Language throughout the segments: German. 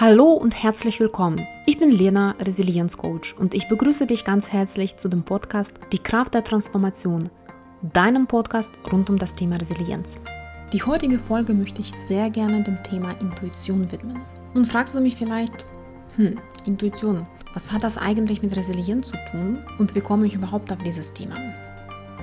Hallo und herzlich willkommen. Ich bin Lena, Resilienzcoach und ich begrüße dich ganz herzlich zu dem Podcast Die Kraft der Transformation, deinem Podcast rund um das Thema Resilienz. Die heutige Folge möchte ich sehr gerne dem Thema Intuition widmen. Nun fragst du mich vielleicht, hm, Intuition, was hat das eigentlich mit Resilienz zu tun und wie komme ich überhaupt auf dieses Thema?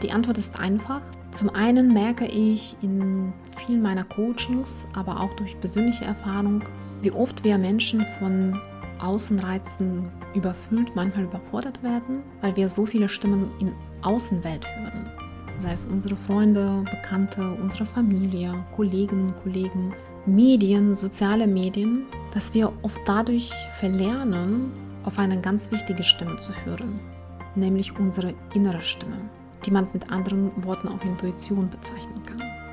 Die Antwort ist einfach. Zum einen merke ich in vielen meiner Coachings, aber auch durch persönliche Erfahrung, wie oft wir Menschen von Außenreizen überfüllt, manchmal überfordert werden, weil wir so viele Stimmen in Außenwelt hören. Sei es unsere Freunde, Bekannte, unsere Familie, Kolleginnen, Kollegen, Medien, soziale Medien, dass wir oft dadurch verlernen, auf eine ganz wichtige Stimme zu hören, nämlich unsere innere Stimme, die man mit anderen Worten auch Intuition bezeichnen kann.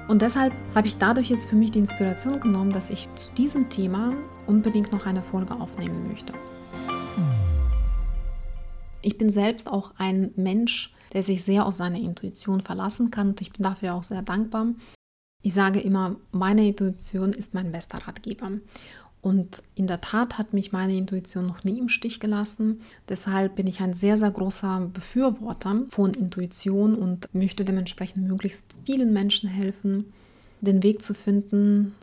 Und deshalb habe ich dadurch jetzt für mich die Inspiration genommen, dass ich zu diesem Thema unbedingt noch eine Folge aufnehmen möchte. Ich bin selbst auch ein Mensch, der sich sehr auf seine Intuition verlassen kann und ich bin dafür auch sehr dankbar. Ich sage immer, meine Intuition ist mein bester Ratgeber. Und in der Tat hat mich meine Intuition noch nie im Stich gelassen. Deshalb bin ich ein sehr, sehr großer Befürworter von Intuition und möchte dementsprechend möglichst vielen Menschen helfen, den Weg zu finden,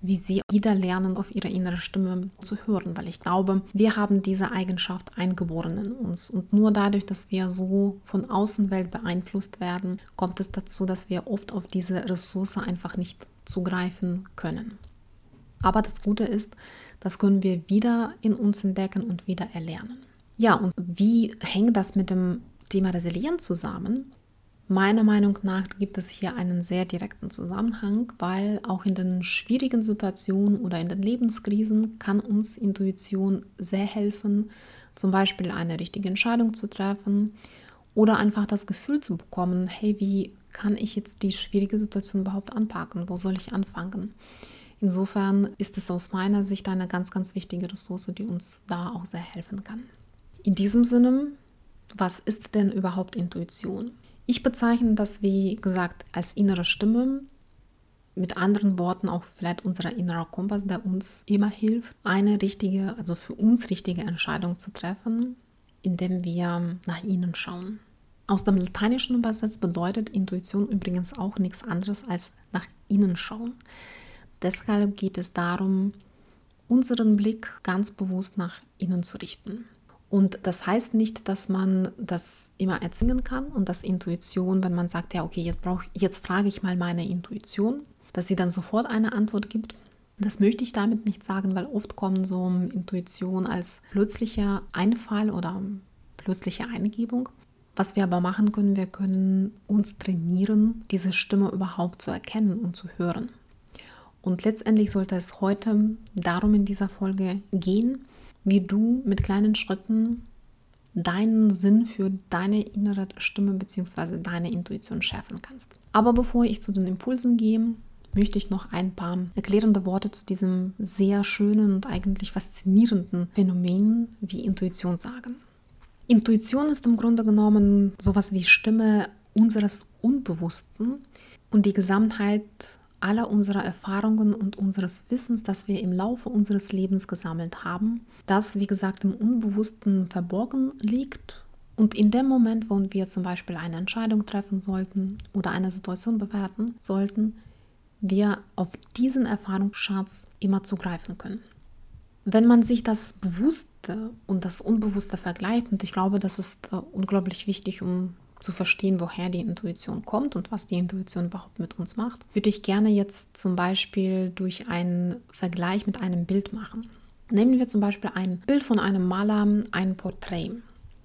wie sie wieder lernen, auf ihre innere Stimme zu hören. Weil ich glaube, wir haben diese Eigenschaft eingeboren in uns. Und nur dadurch, dass wir so von Außenwelt beeinflusst werden, kommt es dazu, dass wir oft auf diese Ressource einfach nicht zugreifen können. Aber das Gute ist, das können wir wieder in uns entdecken und wieder erlernen. Ja, und wie hängt das mit dem Thema Resilienz zusammen? Meiner Meinung nach gibt es hier einen sehr direkten Zusammenhang, weil auch in den schwierigen Situationen oder in den Lebenskrisen kann uns Intuition sehr helfen, zum Beispiel eine richtige Entscheidung zu treffen oder einfach das Gefühl zu bekommen, hey, wie kann ich jetzt die schwierige Situation überhaupt anpacken? Wo soll ich anfangen? Insofern ist es aus meiner Sicht eine ganz, ganz wichtige Ressource, die uns da auch sehr helfen kann. In diesem Sinne, was ist denn überhaupt Intuition? Ich bezeichne das, wie gesagt, als innere Stimme. Mit anderen Worten auch vielleicht unser innerer Kompass, der uns immer hilft, eine richtige, also für uns richtige Entscheidung zu treffen, indem wir nach innen schauen. Aus dem Lateinischen übersetzt bedeutet Intuition übrigens auch nichts anderes als nach innen schauen. Deshalb geht es darum, unseren Blick ganz bewusst nach innen zu richten. Und das heißt nicht, dass man das immer erzwingen kann und dass Intuition, wenn man sagt, ja, okay, jetzt, brauch, jetzt frage ich mal meine Intuition, dass sie dann sofort eine Antwort gibt. Das möchte ich damit nicht sagen, weil oft kommen so Intuition als plötzlicher Einfall oder plötzliche Eingebung. Was wir aber machen können, wir können uns trainieren, diese Stimme überhaupt zu erkennen und zu hören. Und letztendlich sollte es heute darum in dieser Folge gehen, wie du mit kleinen Schritten deinen Sinn für deine innere Stimme bzw. deine Intuition schärfen kannst. Aber bevor ich zu den Impulsen gehe, möchte ich noch ein paar erklärende Worte zu diesem sehr schönen und eigentlich faszinierenden Phänomen wie Intuition sagen. Intuition ist im Grunde genommen sowas wie Stimme unseres Unbewussten und die Gesamtheit aller unserer Erfahrungen und unseres Wissens, das wir im Laufe unseres Lebens gesammelt haben, das, wie gesagt, im Unbewussten verborgen liegt. Und in dem Moment, wo wir zum Beispiel eine Entscheidung treffen sollten oder eine Situation bewerten sollten, wir auf diesen Erfahrungsschatz immer zugreifen können. Wenn man sich das Bewusste und das Unbewusste vergleicht, und ich glaube, das ist äh, unglaublich wichtig, um zu verstehen, woher die Intuition kommt und was die Intuition überhaupt mit uns macht, würde ich gerne jetzt zum Beispiel durch einen Vergleich mit einem Bild machen. Nehmen wir zum Beispiel ein Bild von einem Maler, ein Porträt.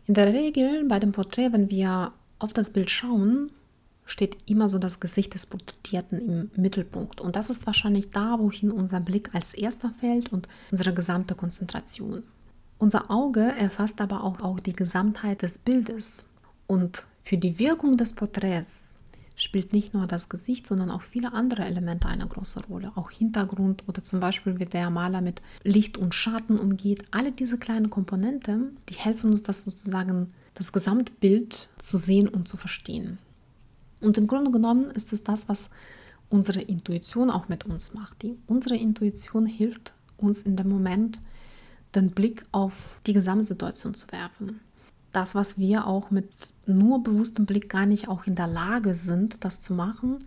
In der Regel bei dem Porträt, wenn wir auf das Bild schauen, steht immer so das Gesicht des Porträtierten im Mittelpunkt. Und das ist wahrscheinlich da, wohin unser Blick als erster fällt und unsere gesamte Konzentration. Unser Auge erfasst aber auch, auch die Gesamtheit des Bildes. Und für die Wirkung des Porträts spielt nicht nur das Gesicht, sondern auch viele andere Elemente eine große Rolle. Auch Hintergrund oder zum Beispiel, wie der Maler mit Licht und Schatten umgeht. Alle diese kleinen Komponenten, die helfen uns, das sozusagen das Gesamtbild zu sehen und zu verstehen. Und im Grunde genommen ist es das, was unsere Intuition auch mit uns macht. Die, unsere Intuition hilft uns in dem Moment, den Blick auf die Gesamtsituation zu werfen. Das, was wir auch mit nur bewusstem Blick gar nicht auch in der Lage sind, das zu machen,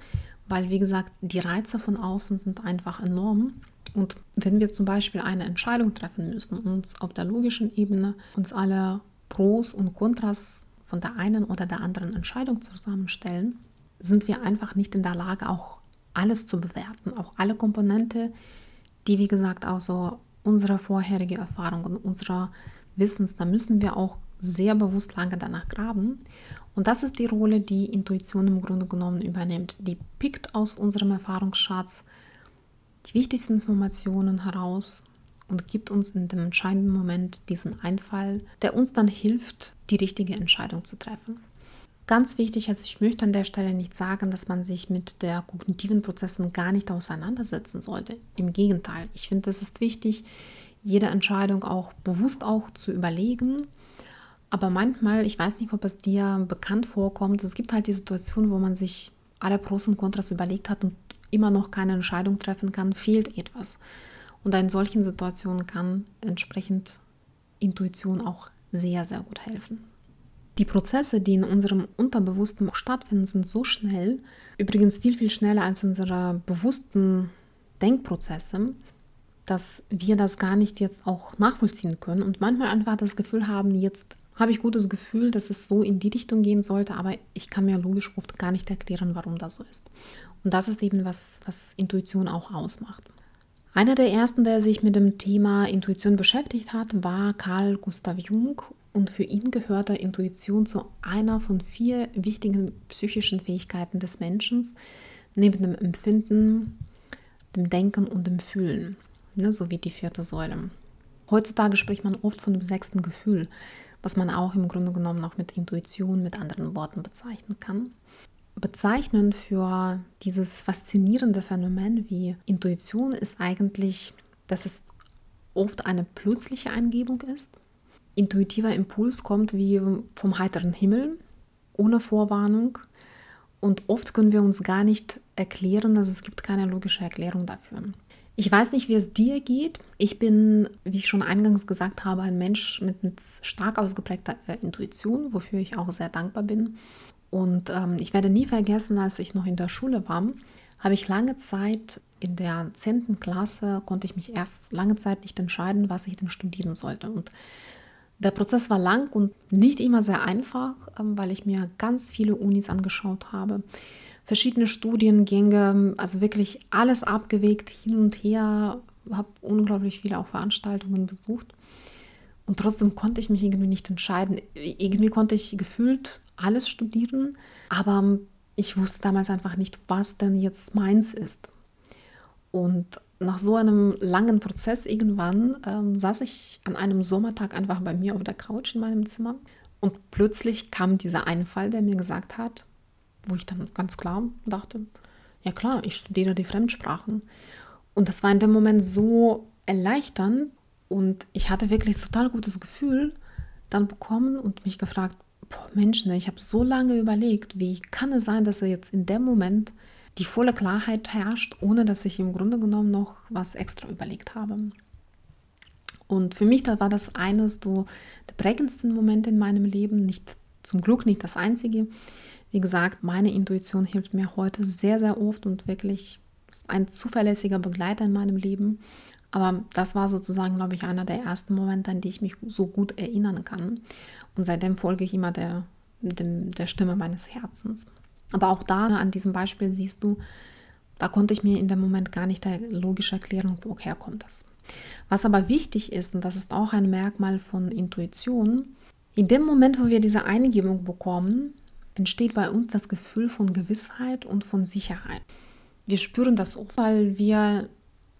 weil, wie gesagt, die Reize von außen sind einfach enorm. Und wenn wir zum Beispiel eine Entscheidung treffen müssen, uns auf der logischen Ebene uns alle Pros und Kontras von der einen oder der anderen Entscheidung zusammenstellen, sind wir einfach nicht in der Lage, auch alles zu bewerten, auch alle Komponente, die, wie gesagt, auch so unsere vorherige Erfahrung und unserer Wissens, da müssen wir auch sehr bewusst lange danach graben. Und das ist die Rolle, die Intuition im Grunde genommen übernimmt. Die pickt aus unserem Erfahrungsschatz die wichtigsten Informationen heraus und gibt uns in dem entscheidenden Moment diesen Einfall, der uns dann hilft, die richtige Entscheidung zu treffen. Ganz wichtig, also ich möchte an der Stelle nicht sagen, dass man sich mit der kognitiven Prozessen gar nicht auseinandersetzen sollte. Im Gegenteil, ich finde, es ist wichtig, jede Entscheidung auch bewusst auch zu überlegen. Aber manchmal, ich weiß nicht, ob es dir bekannt vorkommt, es gibt halt die Situation, wo man sich alle Pros und Kontras überlegt hat und immer noch keine Entscheidung treffen kann, fehlt etwas. Und in solchen Situationen kann entsprechend Intuition auch sehr, sehr gut helfen. Die Prozesse, die in unserem Unterbewussten stattfinden, sind so schnell, übrigens viel, viel schneller als unsere bewussten Denkprozesse, dass wir das gar nicht jetzt auch nachvollziehen können und manchmal einfach das Gefühl haben, jetzt habe ich gutes Gefühl, dass es so in die Richtung gehen sollte, aber ich kann mir logisch oft gar nicht erklären, warum das so ist. Und das ist eben was, was Intuition auch ausmacht. Einer der ersten, der sich mit dem Thema Intuition beschäftigt hat, war Carl Gustav Jung und für ihn gehörte Intuition zu einer von vier wichtigen psychischen Fähigkeiten des Menschen, neben dem Empfinden, dem Denken und dem Fühlen, ne, sowie die vierte Säule. Heutzutage spricht man oft von dem sechsten Gefühl, was man auch im Grunde genommen auch mit Intuition mit anderen Worten bezeichnen kann. Bezeichnend für dieses faszinierende Phänomen wie Intuition ist eigentlich, dass es oft eine plötzliche Eingebung ist. Intuitiver Impuls kommt wie vom heiteren Himmel, ohne Vorwarnung. Und oft können wir uns gar nicht erklären, also es gibt keine logische Erklärung dafür. Ich weiß nicht, wie es dir geht. Ich bin, wie ich schon eingangs gesagt habe, ein Mensch mit, mit stark ausgeprägter äh, Intuition, wofür ich auch sehr dankbar bin. Und ähm, ich werde nie vergessen, als ich noch in der Schule war, habe ich lange Zeit in der 10. Klasse, konnte ich mich erst lange Zeit nicht entscheiden, was ich denn studieren sollte. Und der Prozess war lang und nicht immer sehr einfach, ähm, weil ich mir ganz viele Unis angeschaut habe, verschiedene Studiengänge, also wirklich alles abgewegt, hin und her, habe unglaublich viele auch Veranstaltungen besucht. Und trotzdem konnte ich mich irgendwie nicht entscheiden. Irgendwie konnte ich gefühlt alles studieren, aber ich wusste damals einfach nicht, was denn jetzt meins ist. Und nach so einem langen Prozess irgendwann ähm, saß ich an einem Sommertag einfach bei mir auf der Couch in meinem Zimmer und plötzlich kam dieser Einfall, der mir gesagt hat, wo ich dann ganz klar dachte, ja klar, ich studiere die Fremdsprachen. Und das war in dem Moment so erleichternd und ich hatte wirklich total gutes Gefühl dann bekommen und mich gefragt, boah, Mensch, ne, ich habe so lange überlegt, wie kann es sein, dass er jetzt in dem Moment die volle Klarheit herrscht, ohne dass ich im Grunde genommen noch was extra überlegt habe. Und für mich da war das eines so der prägendsten Momente in meinem Leben, nicht zum Glück nicht das einzige. Wie gesagt, meine Intuition hilft mir heute sehr, sehr oft und wirklich ist ein zuverlässiger Begleiter in meinem Leben. Aber das war sozusagen, glaube ich, einer der ersten Momente, an die ich mich so gut erinnern kann. Und seitdem folge ich immer der, dem, der Stimme meines Herzens. Aber auch da, an diesem Beispiel siehst du, da konnte ich mir in dem Moment gar nicht der logische Erklärung, woher kommt das. Was aber wichtig ist, und das ist auch ein Merkmal von Intuition, in dem Moment, wo wir diese Eingebung bekommen, entsteht bei uns das Gefühl von Gewissheit und von Sicherheit. Wir spüren das oft, weil wir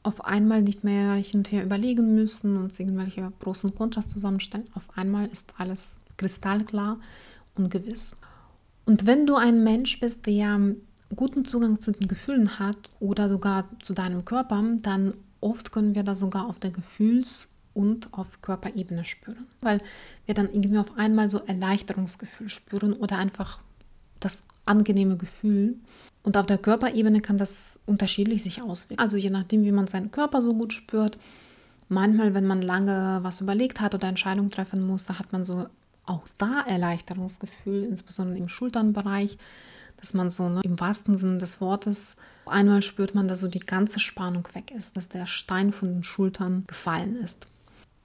auf einmal nicht mehr hin und her überlegen müssen, uns irgendwelche Pros und Kontras zusammenstellen. Auf einmal ist alles kristallklar und gewiss. Und wenn du ein Mensch bist, der guten Zugang zu den Gefühlen hat oder sogar zu deinem Körper, dann oft können wir das sogar auf der Gefühls- und auf Körperebene spüren, weil wir dann irgendwie auf einmal so Erleichterungsgefühl spüren oder einfach das angenehme Gefühl. Und auf der Körperebene kann das unterschiedlich sich auswirken. Also je nachdem, wie man seinen Körper so gut spürt, Manchmal, wenn man lange was überlegt hat oder Entscheidungen treffen muss, da hat man so auch da Erleichterungsgefühl, insbesondere im Schulternbereich, dass man so ne, im wahrsten Sinne des Wortes einmal spürt man, dass so die ganze Spannung weg ist, dass der Stein von den Schultern gefallen ist.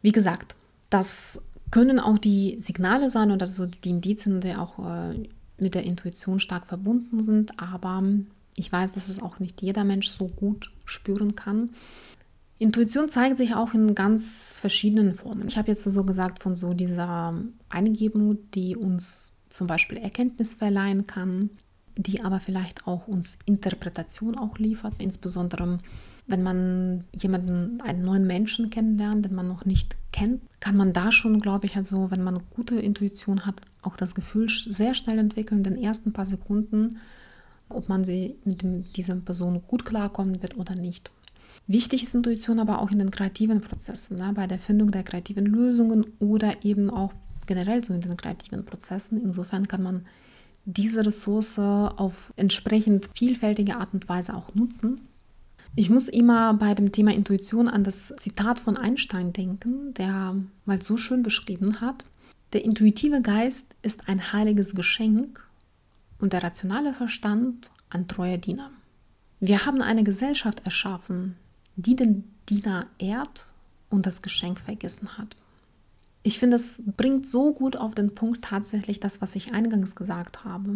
Wie gesagt, das können auch die Signale sein oder so die Indizien, die auch äh, mit der Intuition stark verbunden sind, aber ich weiß, dass es auch nicht jeder Mensch so gut spüren kann. Intuition zeigt sich auch in ganz verschiedenen Formen. Ich habe jetzt so gesagt von so dieser Eingebung, die uns zum Beispiel Erkenntnis verleihen kann, die aber vielleicht auch uns Interpretation auch liefert, insbesondere wenn man jemanden, einen neuen Menschen kennenlernt, den man noch nicht kennt, kann man da schon, glaube ich, also wenn man gute Intuition hat, auch das Gefühl sehr schnell entwickeln, in den ersten paar Sekunden, ob man sie mit dem, dieser Person gut klarkommen wird oder nicht. Wichtig ist Intuition aber auch in den kreativen Prozessen, ne, bei der Findung der kreativen Lösungen oder eben auch generell so in den kreativen Prozessen. Insofern kann man diese Ressource auf entsprechend vielfältige Art und Weise auch nutzen. Ich muss immer bei dem Thema Intuition an das Zitat von Einstein denken, der mal so schön beschrieben hat, der intuitive Geist ist ein heiliges Geschenk und der rationale Verstand ein treuer Diener. Wir haben eine Gesellschaft erschaffen, die den Diener ehrt und das Geschenk vergessen hat. Ich finde, es bringt so gut auf den Punkt tatsächlich das, was ich eingangs gesagt habe,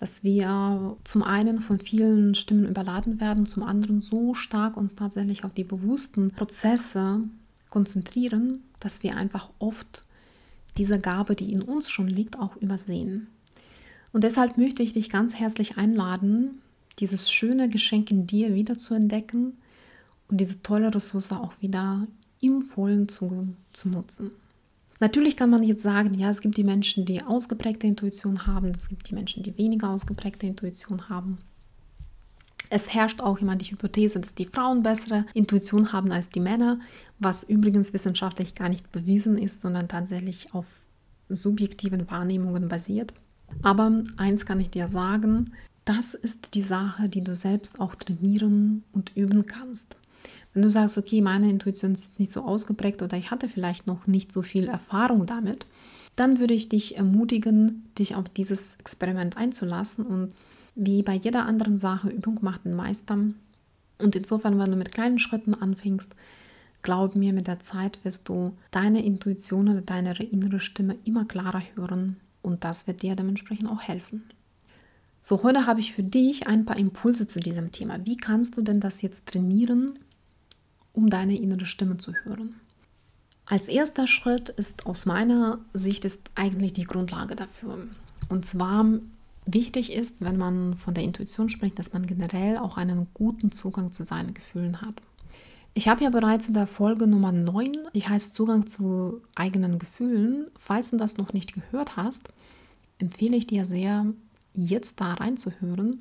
dass wir zum einen von vielen Stimmen überladen werden, zum anderen so stark uns tatsächlich auf die bewussten Prozesse konzentrieren, dass wir einfach oft diese Gabe, die in uns schon liegt, auch übersehen. Und deshalb möchte ich dich ganz herzlich einladen, dieses schöne Geschenk in dir wieder zu entdecken und diese tolle Ressource auch wieder im vollen Zuge zu nutzen. Natürlich kann man jetzt sagen, ja, es gibt die Menschen, die ausgeprägte Intuition haben, es gibt die Menschen, die weniger ausgeprägte Intuition haben. Es herrscht auch immer die Hypothese, dass die Frauen bessere Intuition haben als die Männer, was übrigens wissenschaftlich gar nicht bewiesen ist, sondern tatsächlich auf subjektiven Wahrnehmungen basiert. Aber eins kann ich dir sagen, das ist die Sache, die du selbst auch trainieren und üben kannst. Wenn du sagst, okay, meine Intuition ist nicht so ausgeprägt oder ich hatte vielleicht noch nicht so viel Erfahrung damit, dann würde ich dich ermutigen, dich auf dieses Experiment einzulassen und wie bei jeder anderen Sache Übung macht den Meister. Und insofern, wenn du mit kleinen Schritten anfängst, glaub mir, mit der Zeit wirst du deine Intuition oder deine innere Stimme immer klarer hören und das wird dir dementsprechend auch helfen. So, heute habe ich für dich ein paar Impulse zu diesem Thema. Wie kannst du denn das jetzt trainieren, um deine innere Stimme zu hören. Als erster Schritt ist aus meiner Sicht ist eigentlich die Grundlage dafür. Und zwar wichtig ist, wenn man von der Intuition spricht, dass man generell auch einen guten Zugang zu seinen Gefühlen hat. Ich habe ja bereits in der Folge Nummer 9, die heißt Zugang zu eigenen Gefühlen. Falls du das noch nicht gehört hast, empfehle ich dir sehr, jetzt da reinzuhören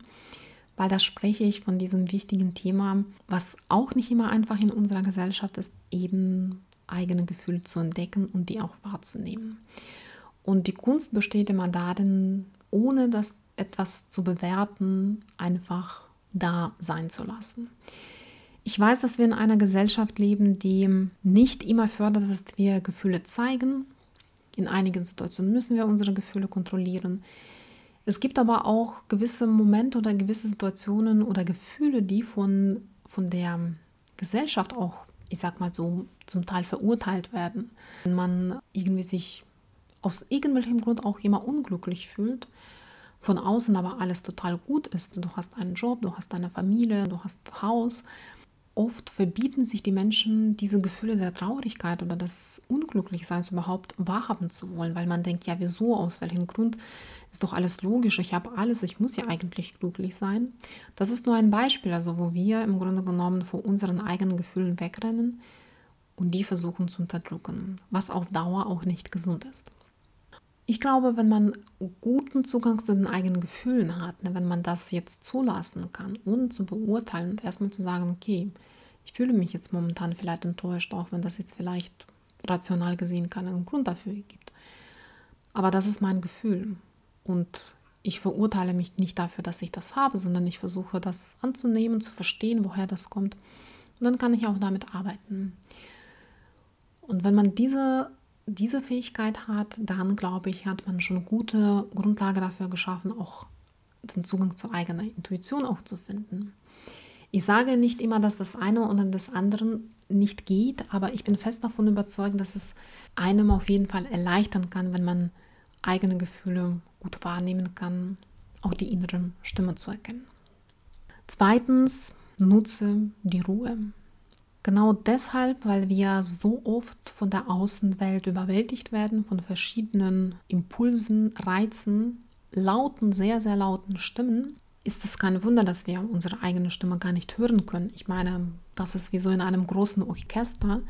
weil da spreche ich von diesem wichtigen Thema, was auch nicht immer einfach in unserer Gesellschaft ist, eben eigene Gefühle zu entdecken und die auch wahrzunehmen. Und die Kunst besteht immer darin, ohne das etwas zu bewerten, einfach da sein zu lassen. Ich weiß, dass wir in einer Gesellschaft leben, die nicht immer fördert, dass wir Gefühle zeigen. In einigen Situationen müssen wir unsere Gefühle kontrollieren. Es gibt aber auch gewisse Momente oder gewisse Situationen oder Gefühle, die von, von der Gesellschaft auch, ich sag mal so, zum Teil verurteilt werden. Wenn man irgendwie sich aus irgendwelchem Grund auch immer unglücklich fühlt, von außen aber alles total gut ist. Du hast einen Job, du hast eine Familie, du hast Haus oft verbieten sich die Menschen, diese Gefühle der Traurigkeit oder des Unglücklichseins überhaupt wahrhaben zu wollen, weil man denkt, ja, wieso, aus welchem Grund, ist doch alles logisch, ich habe alles, ich muss ja eigentlich glücklich sein. Das ist nur ein Beispiel, also wo wir im Grunde genommen vor unseren eigenen Gefühlen wegrennen und die versuchen zu unterdrücken, was auf Dauer auch nicht gesund ist. Ich glaube, wenn man guten Zugang zu den eigenen Gefühlen hat, ne, wenn man das jetzt zulassen kann, ohne zu beurteilen und erstmal zu sagen, okay, ich fühle mich jetzt momentan vielleicht enttäuscht, auch wenn das jetzt vielleicht rational gesehen keinen Grund dafür gibt. Aber das ist mein Gefühl und ich verurteile mich nicht dafür, dass ich das habe, sondern ich versuche das anzunehmen, zu verstehen, woher das kommt. Und dann kann ich auch damit arbeiten. Und wenn man diese, diese Fähigkeit hat, dann glaube ich, hat man schon gute Grundlage dafür geschaffen, auch den Zugang zur eigenen Intuition auch zu finden. Ich sage nicht immer, dass das eine oder das andere nicht geht, aber ich bin fest davon überzeugt, dass es einem auf jeden Fall erleichtern kann, wenn man eigene Gefühle gut wahrnehmen kann, auch die innere Stimme zu erkennen. Zweitens, nutze die Ruhe. Genau deshalb, weil wir so oft von der Außenwelt überwältigt werden, von verschiedenen Impulsen, Reizen, lauten, sehr, sehr lauten Stimmen, ist es kein Wunder, dass wir unsere eigene Stimme gar nicht hören können. Ich meine, das ist wie so in einem großen Orchester.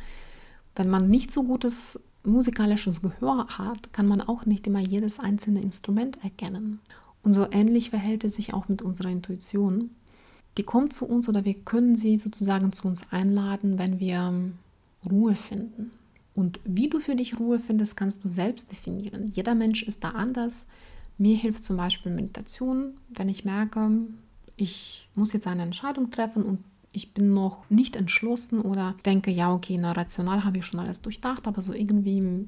Wenn man nicht so gutes musikalisches Gehör hat, kann man auch nicht immer jedes einzelne Instrument erkennen. Und so ähnlich verhält es sich auch mit unserer Intuition. Die kommt zu uns oder wir können sie sozusagen zu uns einladen, wenn wir Ruhe finden. Und wie du für dich Ruhe findest, kannst du selbst definieren. Jeder Mensch ist da anders. Mir hilft zum Beispiel Meditation, wenn ich merke, ich muss jetzt eine Entscheidung treffen und ich bin noch nicht entschlossen oder denke, ja, okay, na, rational habe ich schon alles durchdacht, aber so irgendwie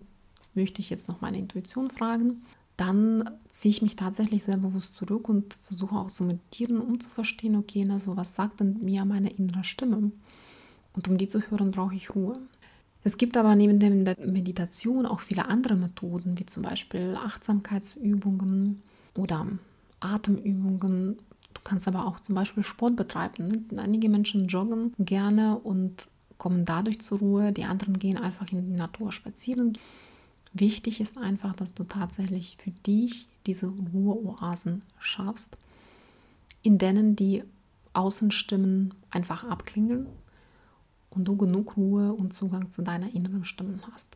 möchte ich jetzt noch meine Intuition fragen, dann ziehe ich mich tatsächlich sehr bewusst zurück und versuche auch zu meditieren, um zu verstehen, okay, na, so was sagt denn mir meine innere Stimme? Und um die zu hören, brauche ich Ruhe. Es gibt aber neben der Meditation auch viele andere Methoden, wie zum Beispiel Achtsamkeitsübungen oder Atemübungen kannst aber auch zum Beispiel Sport betreiben. Ne? Einige Menschen joggen gerne und kommen dadurch zur Ruhe, die anderen gehen einfach in die Natur spazieren. Wichtig ist einfach, dass du tatsächlich für dich diese Ruheoasen schaffst, in denen die Außenstimmen einfach abklingen und du genug Ruhe und Zugang zu deiner inneren Stimme hast.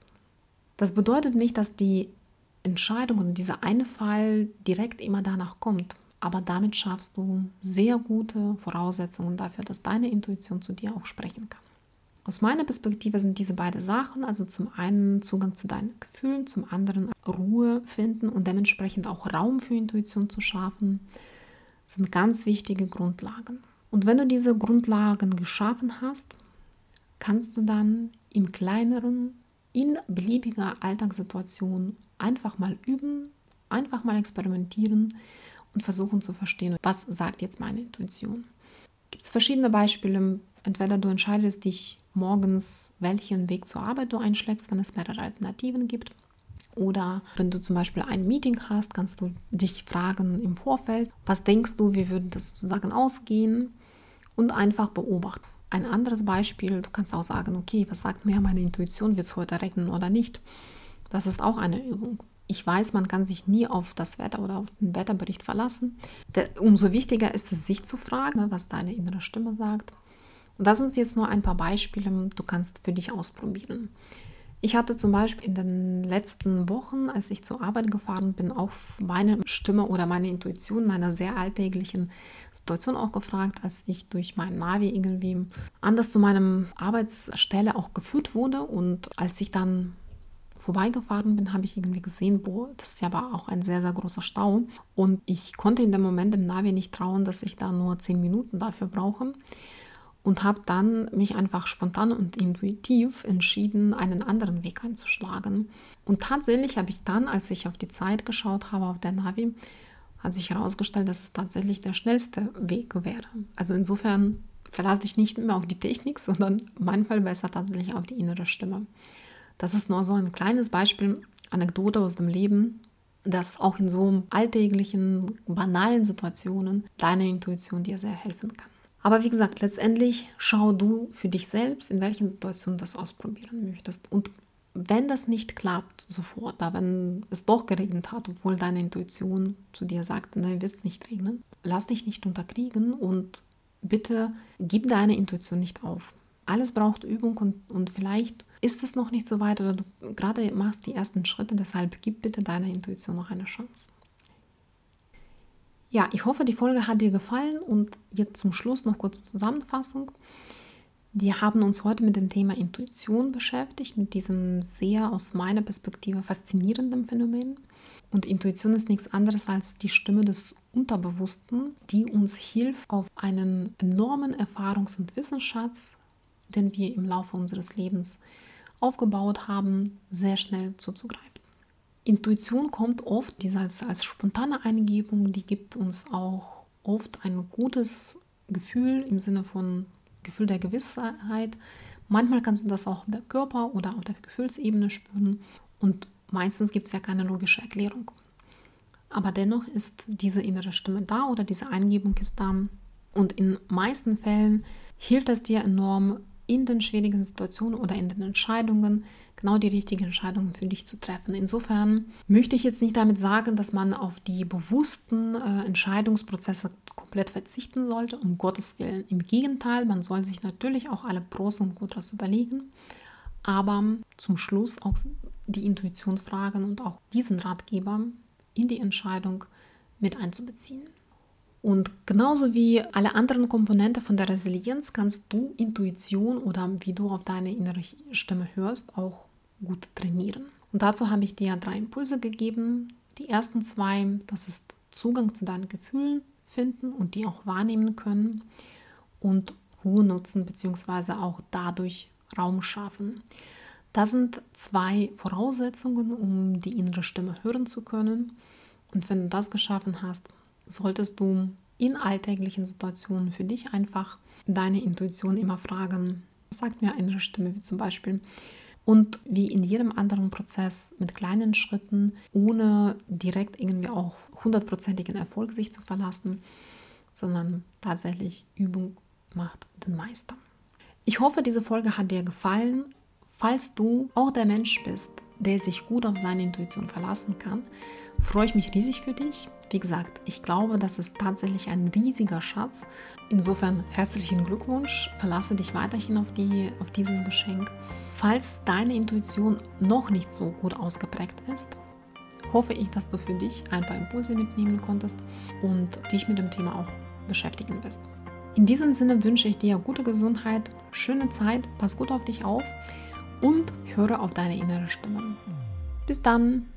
Das bedeutet nicht, dass die Entscheidung und dieser eine Fall direkt immer danach kommt. Aber damit schaffst du sehr gute Voraussetzungen dafür, dass deine Intuition zu dir auch sprechen kann. Aus meiner Perspektive sind diese beiden Sachen, also zum einen Zugang zu deinen Gefühlen, zum anderen Ruhe finden und dementsprechend auch Raum für Intuition zu schaffen, sind ganz wichtige Grundlagen. Und wenn du diese Grundlagen geschaffen hast, kannst du dann in kleineren, in beliebiger Alltagssituation einfach mal üben, einfach mal experimentieren, und versuchen zu verstehen, was sagt jetzt meine Intuition. Gibt es verschiedene Beispiele. Entweder du entscheidest dich morgens, welchen Weg zur Arbeit du einschlägst, wenn es mehrere Alternativen gibt. Oder wenn du zum Beispiel ein Meeting hast, kannst du dich fragen im Vorfeld, was denkst du, wie würde das sozusagen ausgehen und einfach beobachten. Ein anderes Beispiel, du kannst auch sagen, okay, was sagt mir meine Intuition, wird es heute regnen oder nicht. Das ist auch eine Übung. Ich weiß, man kann sich nie auf das Wetter oder auf den Wetterbericht verlassen. umso wichtiger ist es, sich zu fragen, ne, was deine innere Stimme sagt. Und das sind jetzt nur ein paar Beispiele, du kannst für dich ausprobieren. Ich hatte zum Beispiel in den letzten Wochen, als ich zur Arbeit gefahren bin, auf meine Stimme oder meine Intuition in einer sehr alltäglichen Situation auch gefragt, als ich durch mein Navi irgendwie anders zu meinem Arbeitsstelle auch geführt wurde und als ich dann vorbeigefahren bin, habe ich irgendwie gesehen, boah, das ist ja aber auch ein sehr, sehr großer Stau. Und ich konnte in dem Moment im Navi nicht trauen, dass ich da nur zehn Minuten dafür brauche. Und habe dann mich einfach spontan und intuitiv entschieden, einen anderen Weg einzuschlagen. Und tatsächlich habe ich dann, als ich auf die Zeit geschaut habe auf der Navi, hat sich herausgestellt, dass es tatsächlich der schnellste Weg wäre. Also insofern verlasse ich nicht mehr auf die Technik, sondern manchmal besser tatsächlich auf die innere Stimme. Das ist nur so ein kleines Beispiel, Anekdote aus dem Leben, dass auch in so alltäglichen, banalen Situationen deine Intuition dir sehr helfen kann. Aber wie gesagt, letztendlich schau du für dich selbst, in welchen Situationen du das ausprobieren möchtest. Und wenn das nicht klappt sofort, da wenn es doch geregnet hat, obwohl deine Intuition zu dir sagt, nein, wird es nicht regnen, lass dich nicht unterkriegen und bitte gib deine Intuition nicht auf. Alles braucht Übung und, und vielleicht ist es noch nicht so weit oder du gerade machst die ersten Schritte, deshalb gib bitte deiner Intuition noch eine Chance. Ja, ich hoffe, die Folge hat dir gefallen und jetzt zum Schluss noch kurze Zusammenfassung. Wir haben uns heute mit dem Thema Intuition beschäftigt, mit diesem sehr aus meiner Perspektive faszinierenden Phänomen. Und Intuition ist nichts anderes als die Stimme des Unterbewussten, die uns hilft, auf einen enormen Erfahrungs- und Wissensschatz, den wir im Laufe unseres Lebens aufgebaut haben, sehr schnell zuzugreifen. Intuition kommt oft, diese als, als spontane Eingebung, die gibt uns auch oft ein gutes Gefühl im Sinne von Gefühl der Gewissheit. Manchmal kannst du das auch auf der Körper- oder auf der Gefühlsebene spüren und meistens gibt es ja keine logische Erklärung. Aber dennoch ist diese innere Stimme da oder diese Eingebung ist da. Und in meisten Fällen hilft es dir enorm, in den schwierigen Situationen oder in den Entscheidungen genau die richtigen Entscheidungen für dich zu treffen. Insofern möchte ich jetzt nicht damit sagen, dass man auf die bewussten äh, Entscheidungsprozesse komplett verzichten sollte, um Gottes Willen. Im Gegenteil, man soll sich natürlich auch alle Pros und Kontras überlegen, aber zum Schluss auch die Intuition fragen und auch diesen Ratgeber in die Entscheidung mit einzubeziehen. Und genauso wie alle anderen Komponenten von der Resilienz kannst du Intuition oder wie du auf deine innere Stimme hörst, auch gut trainieren. Und dazu habe ich dir drei Impulse gegeben. Die ersten zwei, das ist Zugang zu deinen Gefühlen finden und die auch wahrnehmen können und Ruhe nutzen bzw. auch dadurch Raum schaffen. Das sind zwei Voraussetzungen, um die innere Stimme hören zu können. Und wenn du das geschaffen hast, solltest du in alltäglichen Situationen für dich einfach deine Intuition immer fragen, sagt mir eine Stimme, wie zum Beispiel. Und wie in jedem anderen Prozess mit kleinen Schritten, ohne direkt irgendwie auch hundertprozentigen Erfolg sich zu verlassen, sondern tatsächlich Übung macht den Meister. Ich hoffe, diese Folge hat dir gefallen. Falls du auch der Mensch bist, der sich gut auf seine Intuition verlassen kann, freue ich mich riesig für dich. Wie gesagt, ich glaube, das ist tatsächlich ein riesiger Schatz. Insofern herzlichen Glückwunsch. Verlasse dich weiterhin auf, die, auf dieses Geschenk. Falls deine Intuition noch nicht so gut ausgeprägt ist, hoffe ich, dass du für dich ein paar Impulse mitnehmen konntest und dich mit dem Thema auch beschäftigen wirst. In diesem Sinne wünsche ich dir gute Gesundheit, schöne Zeit, pass gut auf dich auf und höre auf deine innere Stimme. Bis dann!